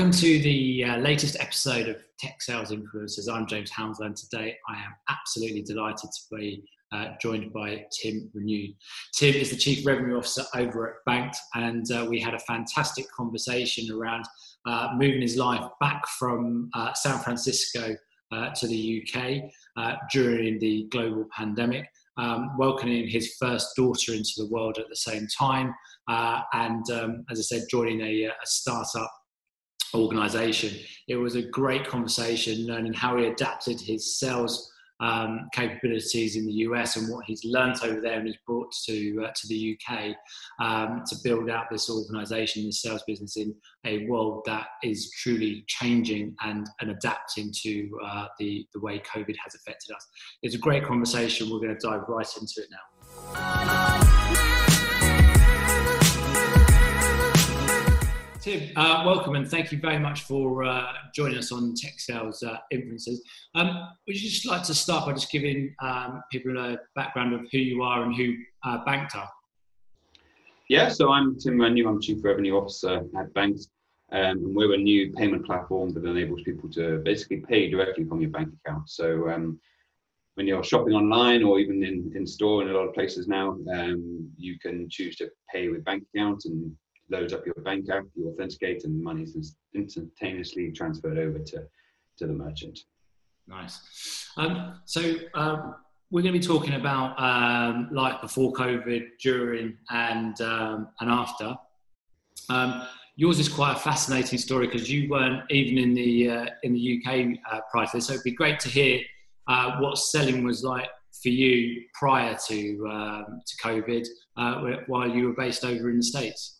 Welcome to the uh, latest episode of Tech Sales Influencers. I'm James Hounslow, and today I am absolutely delighted to be uh, joined by Tim Renew. Tim is the Chief Revenue Officer over at Banked, and uh, we had a fantastic conversation around uh, moving his life back from uh, San Francisco uh, to the UK during the global pandemic. Um, welcoming his first daughter into the world at the same time, and um, as I said, joining a, a startup organization. It was a great conversation learning how he adapted his sales um, capabilities in the US and what he's learnt over there and he's brought to uh, to the UK um, to build out this organisation, this sales business in a world that is truly changing and, and adapting to uh, the the way COVID has affected us. It's a great conversation. We're going to dive right into it now. Tim, uh, welcome and thank you very much for uh, joining us on Tech Sales uh, Influencers. Um, would you just like to start by just giving um, people a background of who you are and who uh, Banked are? Yeah, so I'm Tim Renew, I'm Chief Revenue Officer at Banked. Um, and we're a new payment platform that enables people to basically pay directly from your bank account. So um, when you're shopping online or even in, in store in a lot of places now, um, you can choose to pay with bank account and loads up your bank app, you authenticate, and the money is instantaneously transferred over to, to the merchant. Nice. Um, so um, we're going to be talking about um, life before COVID, during, and um, and after. Um, yours is quite a fascinating story because you weren't even in the uh, in the UK uh, prior to this. So it'd be great to hear uh, what selling was like for you prior to um, to COVID, uh, while you were based over in the states.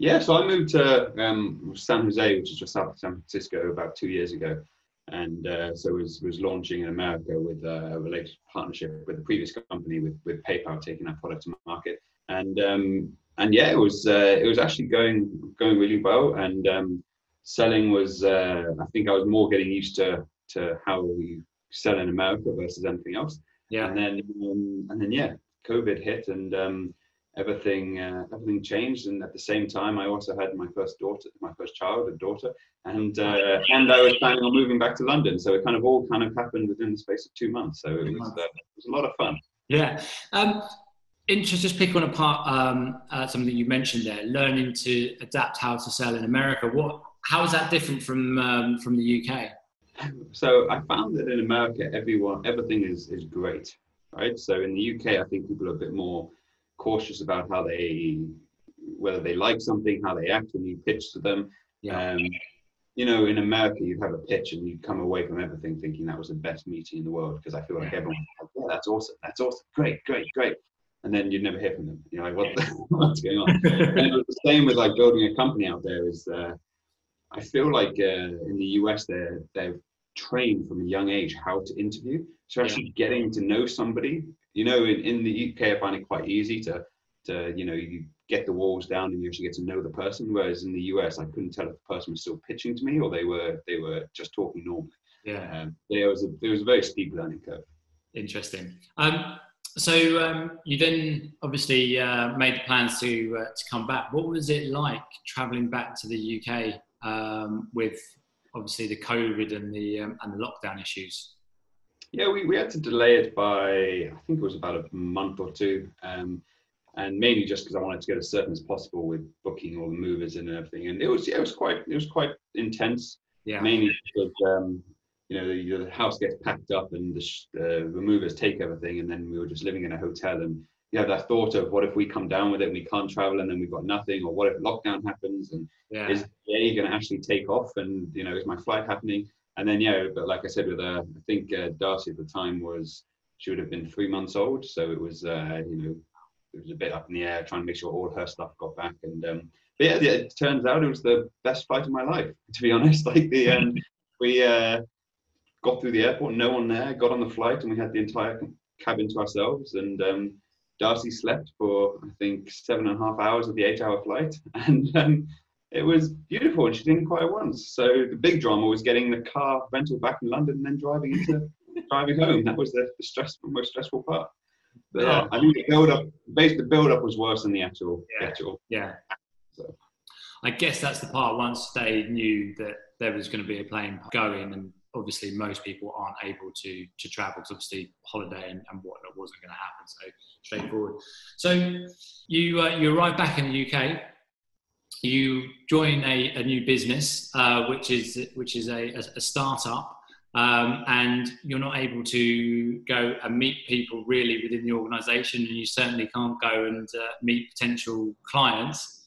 Yeah, so I moved to um, San Jose, which is just south of San Francisco, about two years ago, and uh, so was was launching in America with uh, a related partnership with the previous company with with PayPal taking our product to market, and um, and yeah, it was uh, it was actually going going really well, and um, selling was uh, I think I was more getting used to to how we sell in America versus anything else. Yeah, and then um, and then yeah, COVID hit, and um, everything uh, everything changed. And at the same time i also had my first daughter my first child a daughter. And uh, and i was planning on moving back to london. So it kind of all kind of happened within the space of two months. So it was, uh, it was a lot of fun. Yeah. Um, interested just picking apart um, uh, something you mentioned there learning to adapt how to sell in america what how is that different from um, from the uk so i found that in america everyone everything is is great right? So in the uk i think people are a bit more cautious about how they whether they like something, how they act when you pitch to them. Yeah. Um, you know, in America, you'd have a pitch and you'd come away from everything thinking that was the best meeting in the world because I feel like everyone, like, yeah, that's awesome, that's awesome, great, great, great. And then you'd never hear from them. You're like, what the, what's going on? and the same with like building a company out there. Is uh, I feel like uh, in the US, they're they're trained from a young age how to interview. So actually yeah. getting to know somebody you know, in, in the UK, I find it quite easy to, to, you know, you get the walls down and you actually get to know the person. Whereas in the US, I couldn't tell if the person was still pitching to me or they were, they were just talking normally. Yeah. Um, there was a, there was a very steep learning curve. Interesting. Um, so um, you then obviously uh, made the plans to uh, to come back. What was it like traveling back to the UK um, with obviously the COVID and the um, and the lockdown issues? Yeah, we, we had to delay it by, I think it was about a month or two. Um, and mainly just because I wanted to get as certain as possible with booking all the movers and everything. And it was, yeah, it was quite, it was quite intense. Yeah. Mainly because, um, you know, the, the, house gets packed up and the, uh, the movers take everything. And then we were just living in a hotel and you have that thought of what if we come down with it and we can't travel and then we've got nothing or what if lockdown happens and yeah. is A going to actually take off and, you know, is my flight happening? And then yeah, but like I said, with uh, I think uh, Darcy at the time was she would have been three months old, so it was uh, you know it was a bit up in the air trying to make sure all her stuff got back. And um, but yeah, it turns out it was the best flight of my life, to be honest. Like the um, we uh, got through the airport, no one there, got on the flight, and we had the entire cabin to ourselves. And um, Darcy slept for I think seven and a half hours of the eight-hour flight, and um, it was beautiful and she didn't cry once. So the big drama was getting the car rental back in London and then driving into driving home. That was the, the stressful, most stressful part. But yeah, I think the build up, basically the build up was worse than the actual, yeah. actual. Yeah. So. I guess that's the part once they knew that there was going to be a plane going, and obviously most people aren't able to to travel because obviously holiday and, and whatnot wasn't going to happen. So straightforward. So you uh, you arrive back in the UK. You join a, a new business, uh, which is which is a, a startup um, and you're not able to go and meet people really within the organisation, and you certainly can't go and uh, meet potential clients.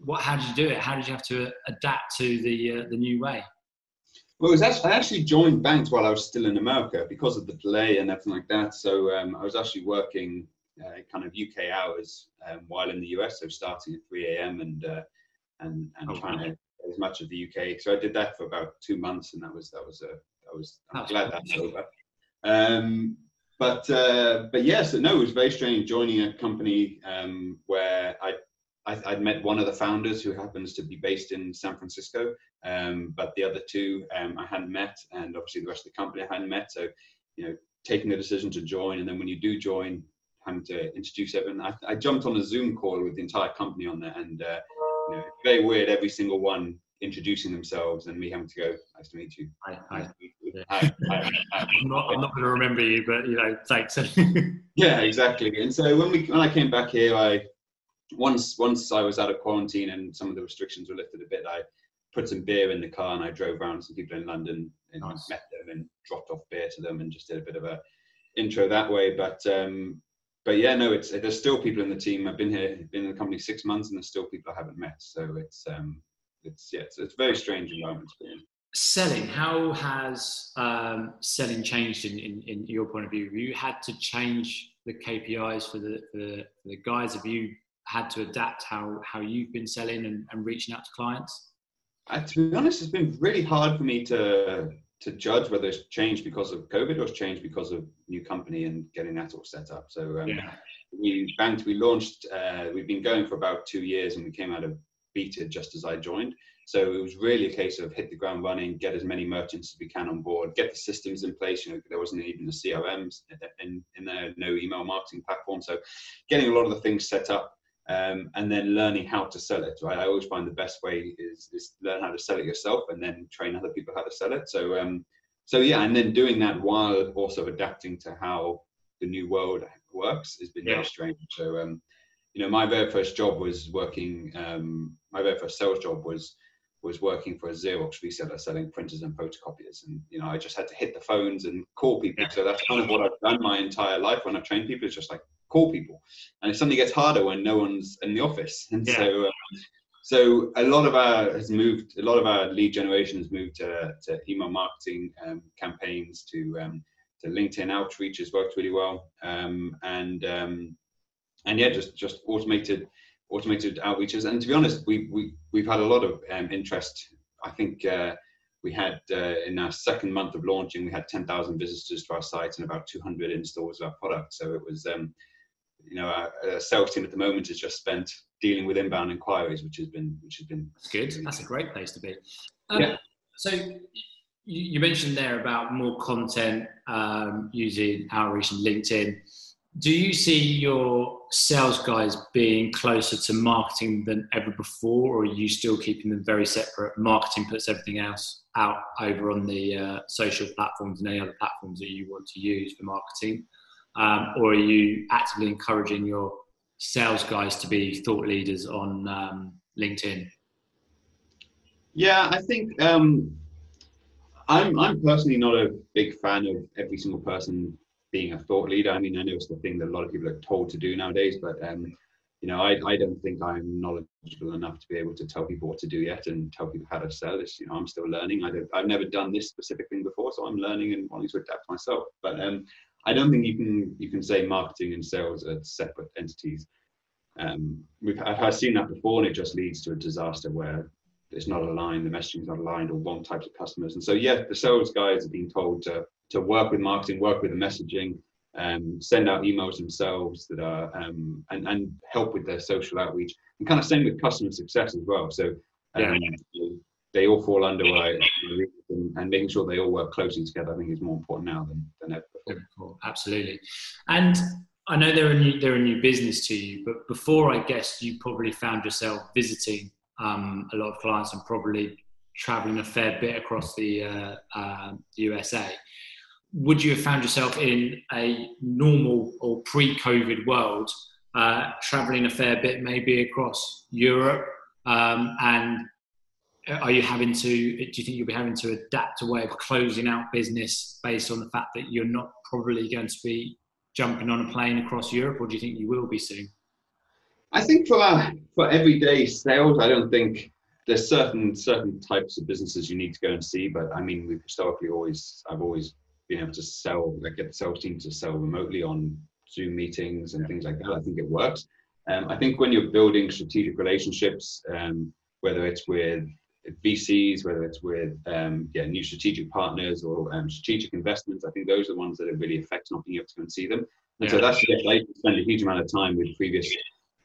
What? How did you do it? How did you have to adapt to the uh, the new way? Well, it was actually, I actually joined Banked while I was still in America because of the delay and everything like that. So um, I was actually working uh, kind of UK hours um, while in the US, so starting at 3 a.m. and uh, and and oh, trying to as much of the UK. So I did that for about two months, and that was that was a I was I'm glad that's over. Um, but uh, but yes, yeah, so no, it was very strange joining a company um, where I, I would met one of the founders who happens to be based in San Francisco, um, but the other two um, I hadn't met, and obviously the rest of the company I hadn't met. So you know, taking the decision to join, and then when you do join, having to introduce everyone. I, I jumped on a Zoom call with the entire company on there, and uh, you know, very weird. Every single one introducing themselves and me having to go, nice to meet you. Hi, hi. Nice meet you. Yeah. Hi, hi, I'm not, I'm not going to remember you, but you know, thanks. yeah, exactly. And so when we when I came back here, I once once I was out of quarantine and some of the restrictions were lifted a bit, I put some beer in the car and I drove around some people in London and nice. met them and dropped off beer to them and just did a bit of a intro that way. But um, but yeah, no, it's there's still people in the team. I've been here, been in the company six months, and there's still people I haven't met. So it's um, it's yeah, it's, it's a very strange environment to be in. Selling, how has um, selling changed in, in, in, your point of view? Have you had to change the KPIs for the, for the, for the guys? Have you had to adapt how, how you've been selling and, and reaching out to clients? Uh, to be honest, it's been really hard for me to to judge whether it's changed because of COVID or it's changed because of new company and getting that all set up. So um, yeah. we banked, we launched, uh, we've been going for about two years and we came out of beta just as I joined. So it was really a case of hit the ground running, get as many merchants as we can on board, get the systems in place. You know, there wasn't even a CRM in, in there, no email marketing platform. So getting a lot of the things set up um, and then learning how to sell it. Right, I always find the best way is, is learn how to sell it yourself and then train other people how to sell it. So um, so yeah, and then doing that while also adapting to how the new world works has been yeah. very strange. So um, you know, my very first job was working. Um, my very first sales job was was working for a Xerox reseller selling printers and photocopiers, and you know, I just had to hit the phones and call people. So that's kind of what I've done my entire life when I've trained people. it's just like call people, and it suddenly gets harder when no one's in the office. And yeah. so, um, so a lot of our has moved. A lot of our lead generation has moved to, to email marketing um, campaigns to um, to LinkedIn outreach has worked really well, um, and um, and yeah, just just automated automated outreaches. And to be honest, we we we've had a lot of um, interest. I think uh, we had uh, in our second month of launching, we had 10,000 visitors to our site and about 200 installs of our product. So it was, um, you know, our, our, sales team at the moment is just spent dealing with inbound inquiries, which has been which has been. That's good. That's a great place to be. Um, yeah. So you mentioned there about more content um, using outreach and LinkedIn do you see your sales guys being closer to marketing than ever before, or are you still keeping them very separate? Marketing puts everything else out over on the uh, social platforms and any other platforms that you want to use for marketing, um, or are you actively encouraging your sales guys to be thought leaders on um, LinkedIn? Yeah, I think um, I'm I'm personally not a big fan of every single person being a thought leader. I mean, I know it's the thing that a lot of people are told to do nowadays, but um, you know, I, I don't think I'm knowledgeable enough to be able to tell people what to do yet and tell people how to sell. It's you know, I'm still learning. I I've never done this specific thing before, so I'm learning and wanting to adapt myself. But um, I don't think you can you can say marketing and sales are separate entities. Um, we've I've, seen that before, and it just leads to a disaster where it's not aligned, the messaging is not aligned, or wrong types of customers. And so, yeah, the sales guys are being told to to work with marketing, work with the messaging, um, send out emails themselves that are um, and, and help with their social outreach and kind of same with customer success as well. So um, yeah. They all fall under and, and, making sure they all work closely together. I think is more important now than, than ever before. Absolutely, and I know they're a new they're a new business to you, but before I guess you probably found yourself visiting um, a lot of clients and probably traveling a fair bit across the uh, uh, USA. Would you have found yourself in a normal or pre-COVID world, uh, traveling a fair bit, maybe across Europe? Um, and are you having to? Do you think you'll be having to adapt a way of closing out business based on the fact that you're not probably going to be jumping on a plane across Europe, or do you think you will be soon? I think for uh, for everyday sales, I don't think there's certain certain types of businesses you need to go and see. But I mean, we've historically always I've always been able to sell, like get the sales team to sell remotely on Zoom meetings and things like that. I think it works. Um, I think when you're building strategic relationships, um, whether it's with VCs, whether it's with um, yeah, new strategic partners or um, strategic investments, I think those are the ones that are really affect not being able to go and see them. And yeah. so that's I spend a huge amount of time with previous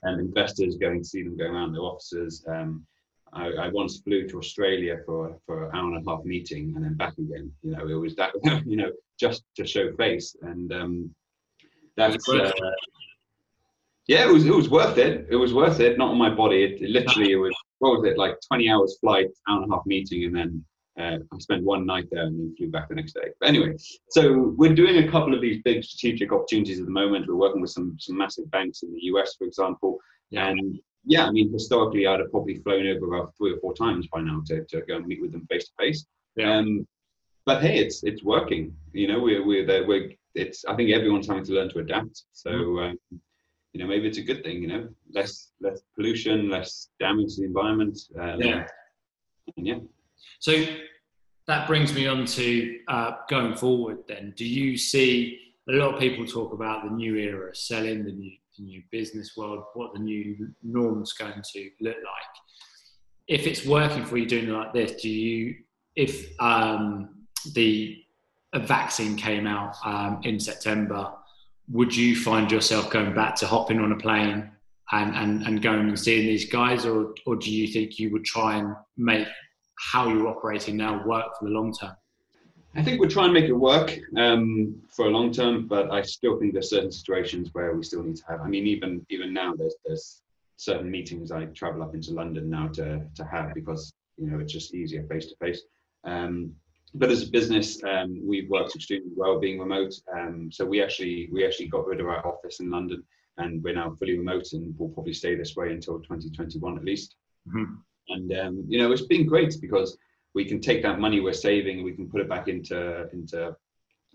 um, investors going to see them going around their offices. Um, I, I, once flew to Australia for for an hour and a half meeting and then back again. You know, it was that you know just to show face, and um, that's uh, yeah, it was it was worth it. It was worth it. Not on my body. It, it literally it was what was it like twenty hours flight, hour and a half meeting, and then uh, I spent one night there and then flew back the next day. But anyway, so we're doing a couple of these big strategic opportunities at the moment. We're working with some some massive banks in the US, for example. Yeah. And yeah, I mean, historically, I'd have probably flown over about three or four times by now to, to go and meet with them face to face. Um, but hey, it's it's working. You know, we're we're there. We're it's. I think everyone's having to learn to adapt. So. Mm. Um, you know, maybe it's a good thing. You know, less less pollution, less damage to the environment. Um, yeah. yeah. So that brings me on to uh, going forward. Then, do you see a lot of people talk about the new era, selling the new, the new business world, what the new norm's going to look like? If it's working for you doing it like this, do you, if um, the a vaccine came out um, in September, would you find yourself going back to hopping on a plane and, and, and going and seeing these guys, or, or do you think you would try and make how you're operating now work for the long term? I think we're trying to make it work um, for a long term, but I still think there's certain situations where we still need to have. I mean, even even now, there's there's certain meetings I travel up into London now to to have because you know it's just easier face to face. But as a business, um, we've worked extremely well being remote. Um, so we actually we actually got rid of our office in London, and we're now fully remote, and we'll probably stay this way until 2021 at least. Mm-hmm. And um, you know, it's been great because we can take that money we're saving and we can put it back into into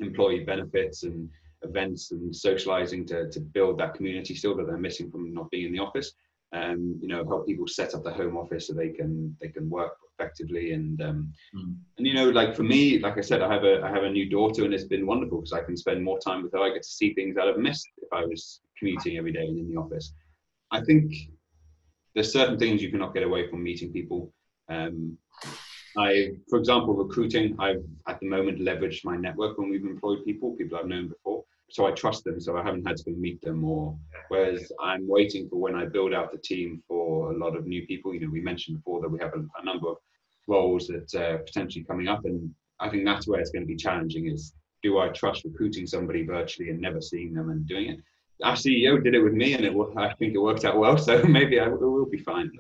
employee benefits and events and socializing to, to build that community still that they're missing from not being in the office. Um, you know, help people set up the home office so they can they can work effectively and um, mm. and you know, like for me, like I said, I have a I have a new daughter and it's been wonderful because I can spend more time with her. I get to see things that I've missed if I was commuting every day and in the office. I think there's certain things you cannot get away from meeting people. Um, I, for example, recruiting, I've at the moment leveraged my network when we've employed people, people I've known before. So I trust them, so I haven't had to go meet them or whereas I'm waiting for when I build out the team for a lot of new people. You know, we mentioned before that we have a, a number of roles that are potentially coming up and I think that's where it's going to be challenging is do I trust recruiting somebody virtually and never seeing them and doing it? our CEO did it with me, and it I think it worked out well. So maybe I will be fine.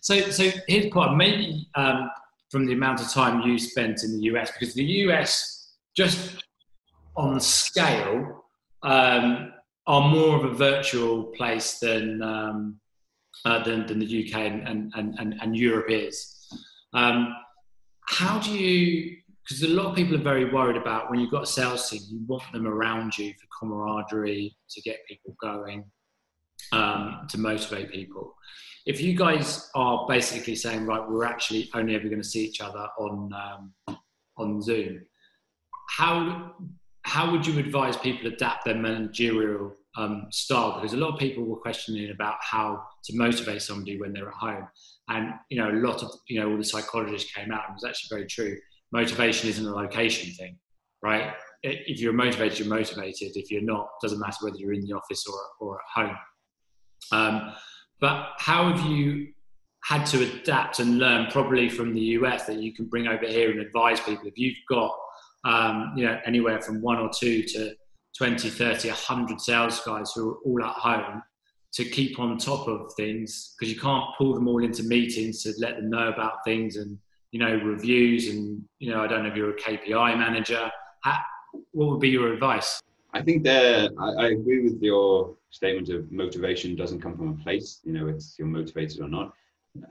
So, so here's part maybe um, from the amount of time you spent in the US, because the US just on scale um, are more of a virtual place than um, uh, than, than, the UK and, and, and, and Europe is. Um, how do you because a lot of people are very worried about when you've got a sales team, you want them around you for camaraderie, to get people going, um, to motivate people. If you guys are basically saying, right, we're actually only ever going to see each other on um, on Zoom, how how would you advise people adapt their managerial um, style? Because a lot of people were questioning about how to motivate somebody when they're at home, and you know, a lot of you know, all the psychologists came out, and it was actually very true motivation isn't a location thing, right? If you're motivated, you're motivated. If you're not, doesn't matter whether you're in the office or, or at home. Um, but how have you had to adapt and learn probably from the US that you can bring over here and advise people if you've got um, you know anywhere from one or two to 20 30 100 sales guys who are all at home to keep on top of things because you can't pull them all into meetings to let them know about things and you know reviews and you know I don't know if you're a KPI manager. How, what would be your advice? I think that I, I, agree with your statement of motivation doesn't come from a place. You know, it's you're motivated or not.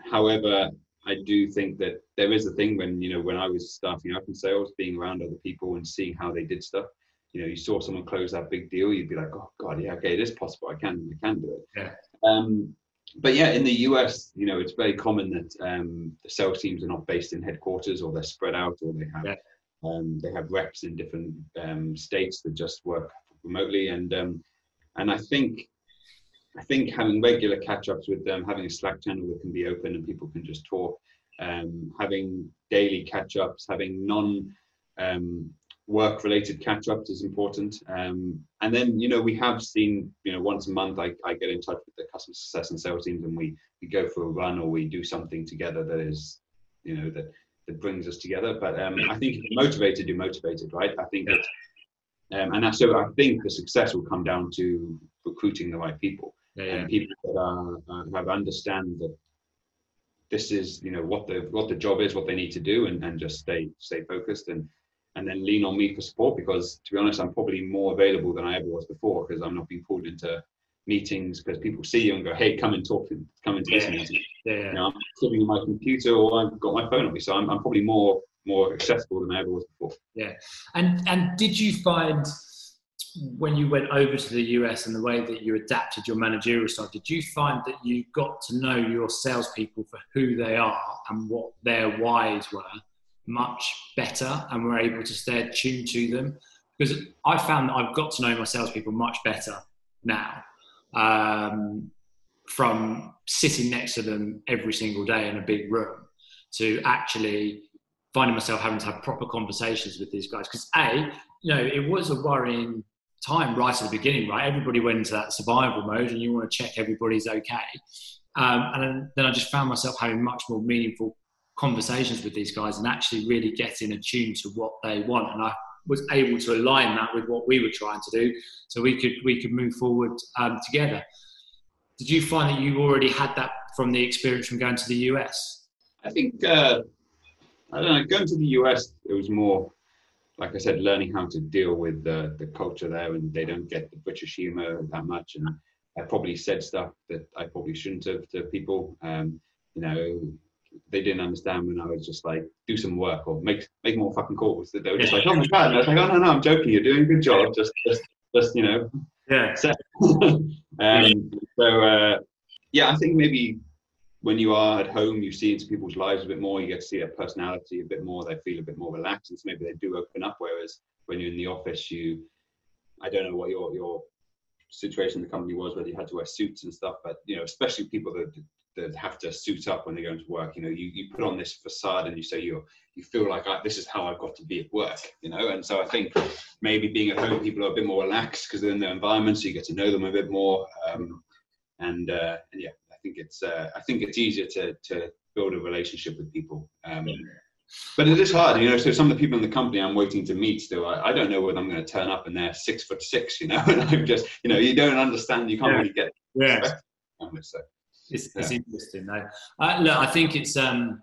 However, I do think that there is a thing when you know when I was starting up in sales, being around other people and seeing how they did stuff. You know, you saw someone close that big deal, you'd be like, oh god, yeah, okay, it is possible. I can, I can do it. Yeah. Um, but yeah, in the US, you know, it's very common that um, the sales teams are not based in headquarters or they're spread out or they have yeah. um, they have reps in different um, states that just work remotely. And um, and I think I think having regular catch-ups with them, having a Slack channel that can be open and people can just talk, um, having daily catch-ups, having non um, work-related catch-ups is important. Um, and then, you know, we have seen, you know, once a month I, I get in touch with the customer success and sales teams and we, we go for a run or we do something together that is, you know, that, that brings us together. But um, I think if you're motivated, you're motivated, right? I think that um, and so I think the success will come down to recruiting the right people yeah, yeah. and people that are, uh, have understand that this is you know what the what the job is, what they need to do, and, and just stay stay focused and and then lean on me for support because to be honest, I'm probably more available than I ever was before because I'm not being pulled into meetings because people see you and go, hey, come and talk, to, come into yeah. this meeting. Yeah, yeah. You know, I'm sitting on my computer or I've got my phone on me, so I'm, I'm probably more more accessible than I ever was before. Yeah, and and did you find when you went over to the US and the way that you adapted your managerial style, did you find that you got to know your salespeople for who they are and what their whys were much better and were able to stay attuned to them? Because I found that I've got to know my salespeople much better now um, from sitting next to them every single day in a big room to actually finding myself having to have proper conversations with these guys. Because A, you know, it was a worrying time right at the beginning, right? Everybody went into that survival mode and you want to check everybody's okay. Um, and then I just found myself having much more meaningful conversations with these guys and actually really getting attuned to what they want. And I was able to align that with what we were trying to do so we could we could move forward um, together. Did you find that you already had that from the experience from going to the US? I think uh, I don't know. Going to the US, it was more like I said, learning how to deal with the, the culture there, and they don't get the British humor that much. And I probably said stuff that I probably shouldn't have to people. Um, you know, they didn't understand when I was just like, do some work or make make more fucking calls. That they were just like, oh my god, and I was like, oh no no, I'm joking. You're doing a good job. Just just just you know, yeah. um, so uh, yeah, I think maybe when you are at home, you see into people's lives a bit more. You get to see their personality a bit more. They feel a bit more relaxed, and so maybe they do open up. Whereas when you're in the office, you, I don't know what your your situation in the company was, whether you had to wear suits and stuff, but you know, especially people that that have to suit up when they go into work. You know, you, you put on this facade and you say you're you feel like this is how I've got to be at work. You know, and so I think maybe being at home, people are a bit more relaxed because they're in their environment, so you get to know them a bit more. Um, and, uh, and yeah, think it's uh, I think it's easier to to build a relationship with people. Um, but it is hard, you know. So some of the people in the company I'm waiting to meet still, I, I don't know whether I'm going to turn up and they're six foot six, you know. And I'm just, you know, you don't understand. You can't yeah. really get. Yeah. So, it's, yeah. it's interesting though. Uh, look, I think it's um,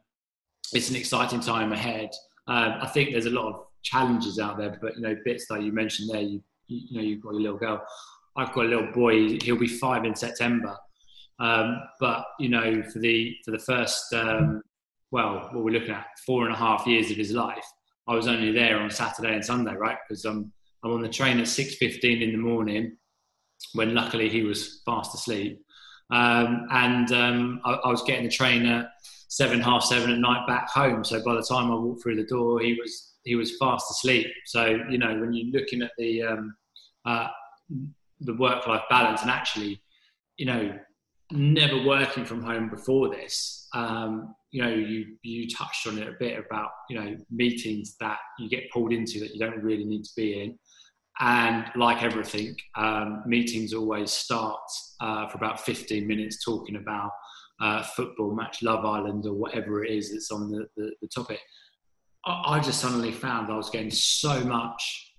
it's an exciting time ahead. Um, I think there's a lot of challenges out there, but you know, bits that you mentioned there. You you know, you've got your little girl. I've got a little boy. He'll be five in September. Um, but you know, for the for the first um, well, what we're looking at four and a half years of his life, I was only there on Saturday and Sunday, right? Because I'm I'm on the train at six fifteen in the morning, when luckily he was fast asleep, um, and um, I, I, was getting the train at seven half seven at night back home. So by the time I walked through the door, he was he was fast asleep. So you know, when you're looking at the um, uh, the work life balance, and actually, you know, never working from home before this, um, you know, you you touched on it a bit about you know meetings that you get pulled into that you don't really need to be in, and like everything, um, meetings always start uh, for about 15 minutes talking about uh, football, match Love Island, or whatever it is that's on the, the, the topic. I, I just suddenly found I was getting so much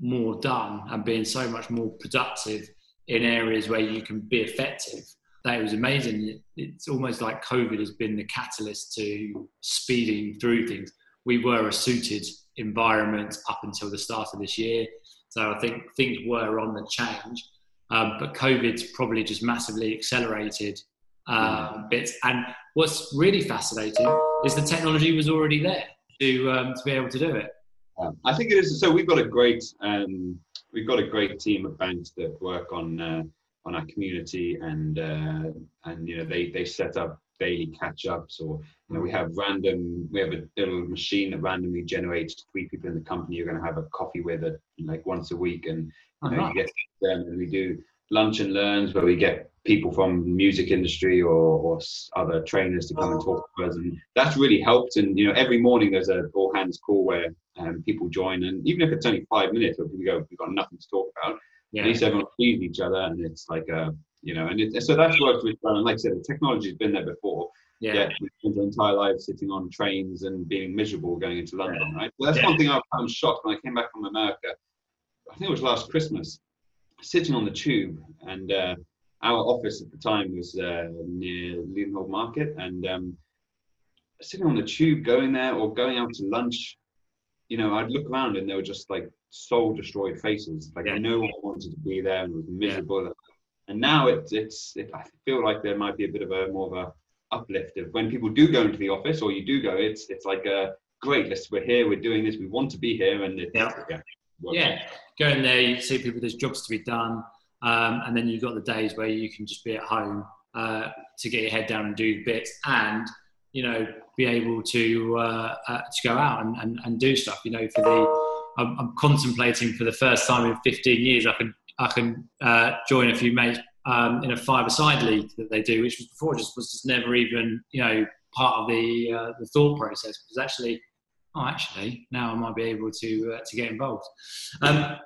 more done and being so much more productive in areas where you can be effective, that was amazing. It's almost like COVID has been the catalyst to speeding through things. We were a suited environment up until the start of this year. So I think things were on the change. Um, but COVID's probably just massively accelerated uh, bits. And what's really fascinating is the technology was already there to um, to be able to do it. Um, I think it is. So we've got a great um, we've got a great team of banks that work on uh, on our community, and uh, and you know they they set up daily catch ups, or you know we have random we have a little machine that randomly generates three people in the company you're going to have a coffee with it like once a week, and you, know, you get them, and we do lunch and learns where we get people from music industry or, or other trainers to come and talk to us. And that's really helped. And you know every morning there's a all hands call where um, people join. And even if it's only five minutes we go we've got nothing to talk about yeah. at least everyone sees each other and it's like a you know and it, so that's worked really well and like i said the technology's been there before. Yeah, yeah we spent our entire lives sitting on trains and being miserable going into london right? So that's yeah. one thing i found shocked when i came back from america. I think it was last christmas. Sitting on the tube, and uh, our office at the time was uh, near Leadenhall Market, and um, sitting on the tube, going there or going out to lunch, you know, I'd look around and they were just like soul destroyed faces. Like yeah. no one wanted to be there and was miserable. Yeah. And now it's it's it, I feel like there might be a bit of a more of a uplift of when people do go into the office or you do go, it's it's like a great. Let's we're here, we're doing this, we want to be here, and it's, yeah. yeah yeah, go in there, you see people, there's jobs to be done. Um, and then you've got the days where you can just be at home uh, to get your head down and do bits and, you know, be able to, uh, uh, to go out and, and, and, do stuff. You know, for the, I'm, I'm, contemplating for the first time in 15 years, I can, I can uh, join a few mates um, in a five-a-side league that they do, which was before just was just never even, you know, part of the, uh, the thought process. Because actually, oh, actually, now I might be able to uh, to get involved. Um,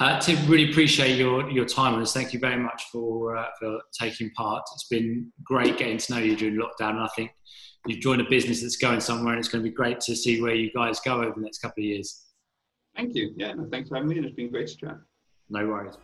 uh, Tim, really appreciate your your time on this. Thank you very much for uh, for taking part. It's been great getting to know you during lockdown, and I think you've joined a business that's going somewhere, and it's going to be great to see where you guys go over the next couple of years. Thank you. Yeah, no, thanks for having me, and it's been great to chat. No worries.